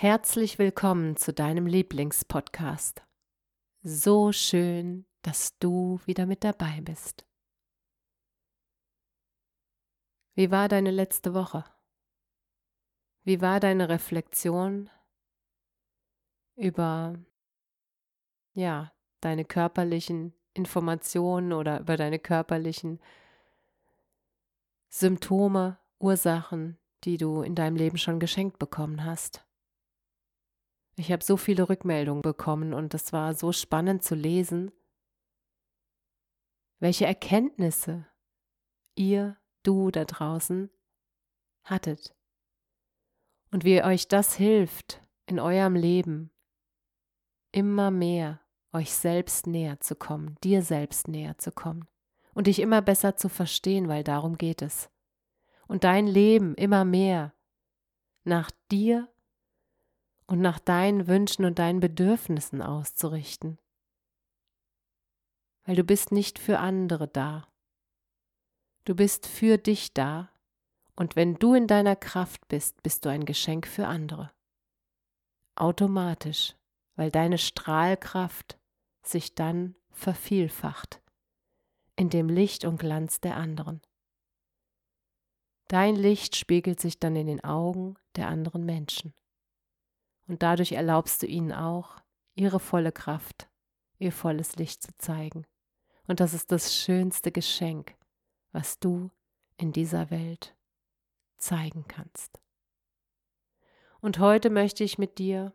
Herzlich willkommen zu deinem Lieblingspodcast. So schön, dass du wieder mit dabei bist. Wie war deine letzte Woche? Wie war deine Reflexion über ja, deine körperlichen Informationen oder über deine körperlichen Symptome, Ursachen, die du in deinem Leben schon geschenkt bekommen hast? Ich habe so viele Rückmeldungen bekommen und es war so spannend zu lesen, welche Erkenntnisse ihr, du da draußen hattet und wie euch das hilft, in eurem Leben immer mehr euch selbst näher zu kommen, dir selbst näher zu kommen und dich immer besser zu verstehen, weil darum geht es. Und dein Leben immer mehr nach dir und nach deinen Wünschen und deinen Bedürfnissen auszurichten. Weil du bist nicht für andere da. Du bist für dich da und wenn du in deiner Kraft bist, bist du ein Geschenk für andere. Automatisch, weil deine Strahlkraft sich dann vervielfacht in dem Licht und Glanz der anderen. Dein Licht spiegelt sich dann in den Augen der anderen Menschen und dadurch erlaubst du ihnen auch, ihre volle Kraft, ihr volles Licht zu zeigen. Und das ist das schönste Geschenk, was du in dieser Welt zeigen kannst. Und heute möchte ich mit dir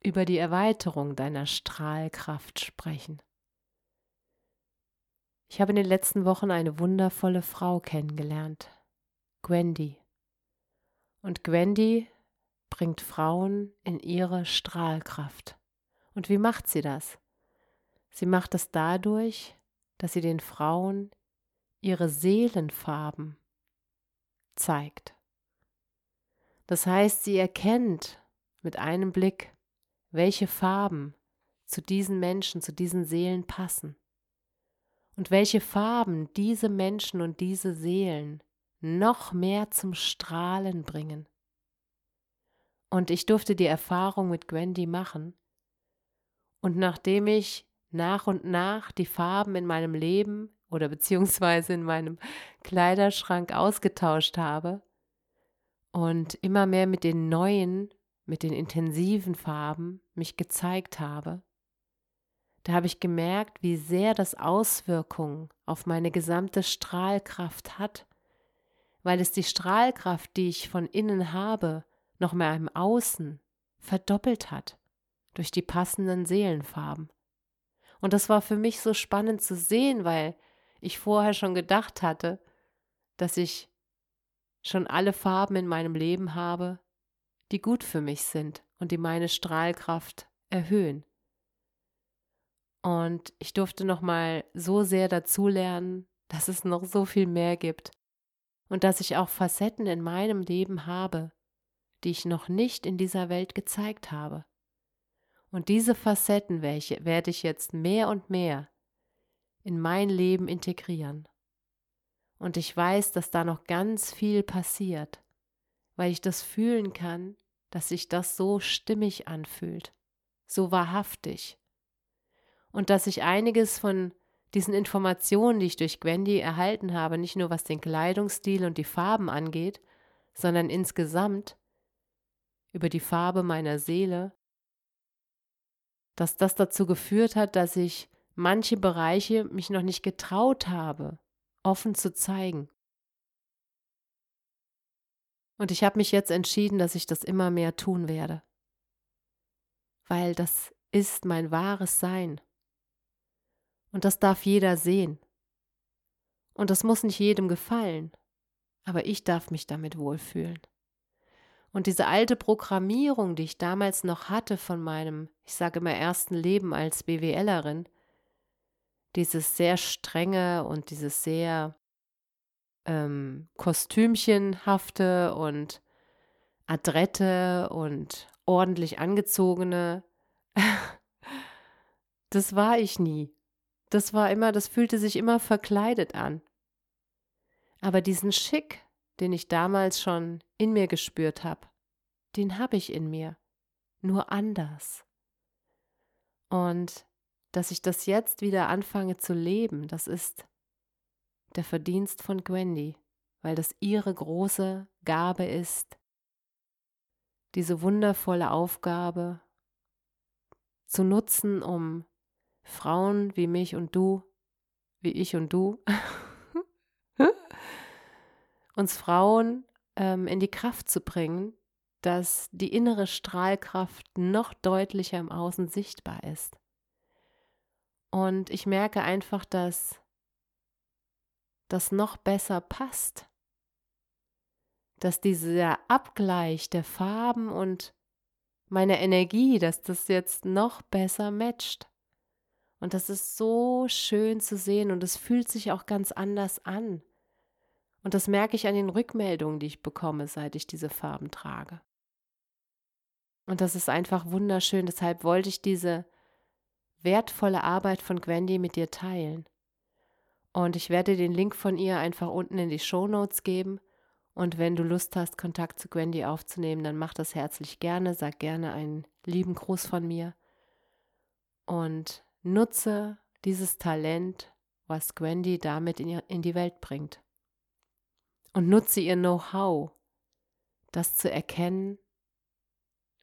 über die Erweiterung deiner Strahlkraft sprechen. Ich habe in den letzten Wochen eine wundervolle Frau kennengelernt, Gwendy. Und Gwendy bringt Frauen in ihre Strahlkraft. Und wie macht sie das? Sie macht es dadurch, dass sie den Frauen ihre Seelenfarben zeigt. Das heißt, sie erkennt mit einem Blick, welche Farben zu diesen Menschen, zu diesen Seelen passen und welche Farben diese Menschen und diese Seelen noch mehr zum Strahlen bringen. Und ich durfte die Erfahrung mit Gwendy machen. Und nachdem ich nach und nach die Farben in meinem Leben oder beziehungsweise in meinem Kleiderschrank ausgetauscht habe und immer mehr mit den neuen, mit den intensiven Farben mich gezeigt habe, da habe ich gemerkt, wie sehr das Auswirkungen auf meine gesamte Strahlkraft hat, weil es die Strahlkraft, die ich von innen habe, noch mehr im Außen verdoppelt hat durch die passenden Seelenfarben. Und das war für mich so spannend zu sehen, weil ich vorher schon gedacht hatte, dass ich schon alle Farben in meinem Leben habe, die gut für mich sind und die meine Strahlkraft erhöhen. Und ich durfte noch mal so sehr dazulernen, dass es noch so viel mehr gibt und dass ich auch Facetten in meinem Leben habe, die ich noch nicht in dieser Welt gezeigt habe. Und diese Facetten welche, werde ich jetzt mehr und mehr in mein Leben integrieren. Und ich weiß, dass da noch ganz viel passiert, weil ich das fühlen kann, dass sich das so stimmig anfühlt, so wahrhaftig. Und dass ich einiges von diesen Informationen, die ich durch Gwendy erhalten habe, nicht nur was den Kleidungsstil und die Farben angeht, sondern insgesamt über die Farbe meiner Seele, dass das dazu geführt hat, dass ich manche Bereiche mich noch nicht getraut habe, offen zu zeigen. Und ich habe mich jetzt entschieden, dass ich das immer mehr tun werde. weil das ist mein wahres Sein. Und das darf jeder sehen. Und das muss nicht jedem gefallen, aber ich darf mich damit wohlfühlen. Und diese alte Programmierung, die ich damals noch hatte von meinem, ich sage immer, ersten Leben als BWLerin, dieses sehr strenge und dieses sehr ähm, kostümchenhafte und adrette und ordentlich angezogene, das war ich nie. Das war immer, das fühlte sich immer verkleidet an. Aber diesen Schick, den ich damals schon in mir gespürt habe, den habe ich in mir, nur anders. Und dass ich das jetzt wieder anfange zu leben, das ist der Verdienst von Gwendy, weil das ihre große Gabe ist, diese wundervolle Aufgabe zu nutzen, um Frauen wie mich und du, wie ich und du, uns Frauen ähm, in die Kraft zu bringen, dass die innere Strahlkraft noch deutlicher im Außen sichtbar ist. Und ich merke einfach, dass das noch besser passt, dass dieser Abgleich der Farben und meiner Energie, dass das jetzt noch besser matcht. Und das ist so schön zu sehen und es fühlt sich auch ganz anders an. Und das merke ich an den Rückmeldungen, die ich bekomme, seit ich diese Farben trage. Und das ist einfach wunderschön. Deshalb wollte ich diese wertvolle Arbeit von Gwendy mit dir teilen. Und ich werde den Link von ihr einfach unten in die Show Notes geben. Und wenn du Lust hast, Kontakt zu Gwendy aufzunehmen, dann mach das herzlich gerne. Sag gerne einen lieben Gruß von mir. Und nutze dieses Talent, was Gwendy damit in, die Welt bringt. Und nutze ihr Know-how, das zu erkennen,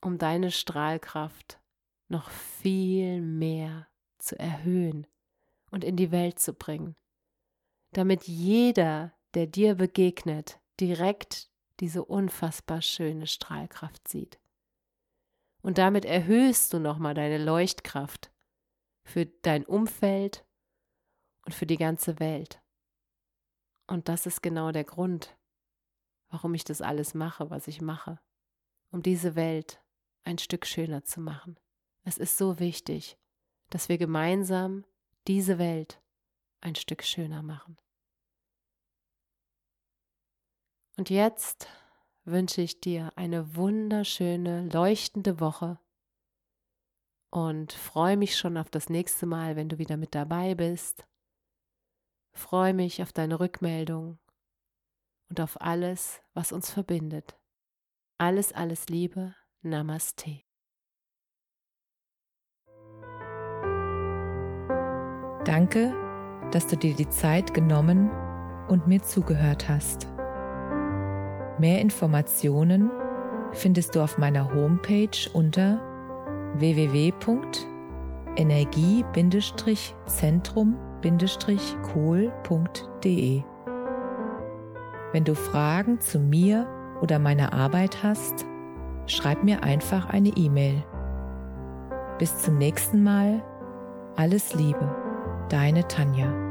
um deine Strahlkraft noch viel mehr zu erhöhen und in die Welt zu bringen, damit jeder, der dir begegnet, direkt diese unfassbar schöne Strahlkraft sieht. Und damit erhöhst du nochmal deine Leuchtkraft für dein Umfeld und für die ganze Welt. Und das ist genau der Grund, warum ich das alles mache, was ich mache, um diese Welt ein Stück schöner zu machen. Es ist so wichtig, dass wir gemeinsam diese Welt ein Stück schöner machen. Und jetzt wünsche ich dir eine wunderschöne, leuchtende Woche und freue mich schon auf das nächste Mal, wenn du wieder mit dabei bist. Freue mich auf deine Rückmeldung und auf alles, was uns verbindet. Alles, alles Liebe. Namaste. Danke, dass du dir die Zeit genommen und mir zugehört hast. Mehr Informationen findest du auf meiner Homepage unter www.energie-zentrum-kohl.de. Wenn du Fragen zu mir oder meiner Arbeit hast, schreib mir einfach eine E-Mail. Bis zum nächsten Mal. Alles Liebe, deine Tanja.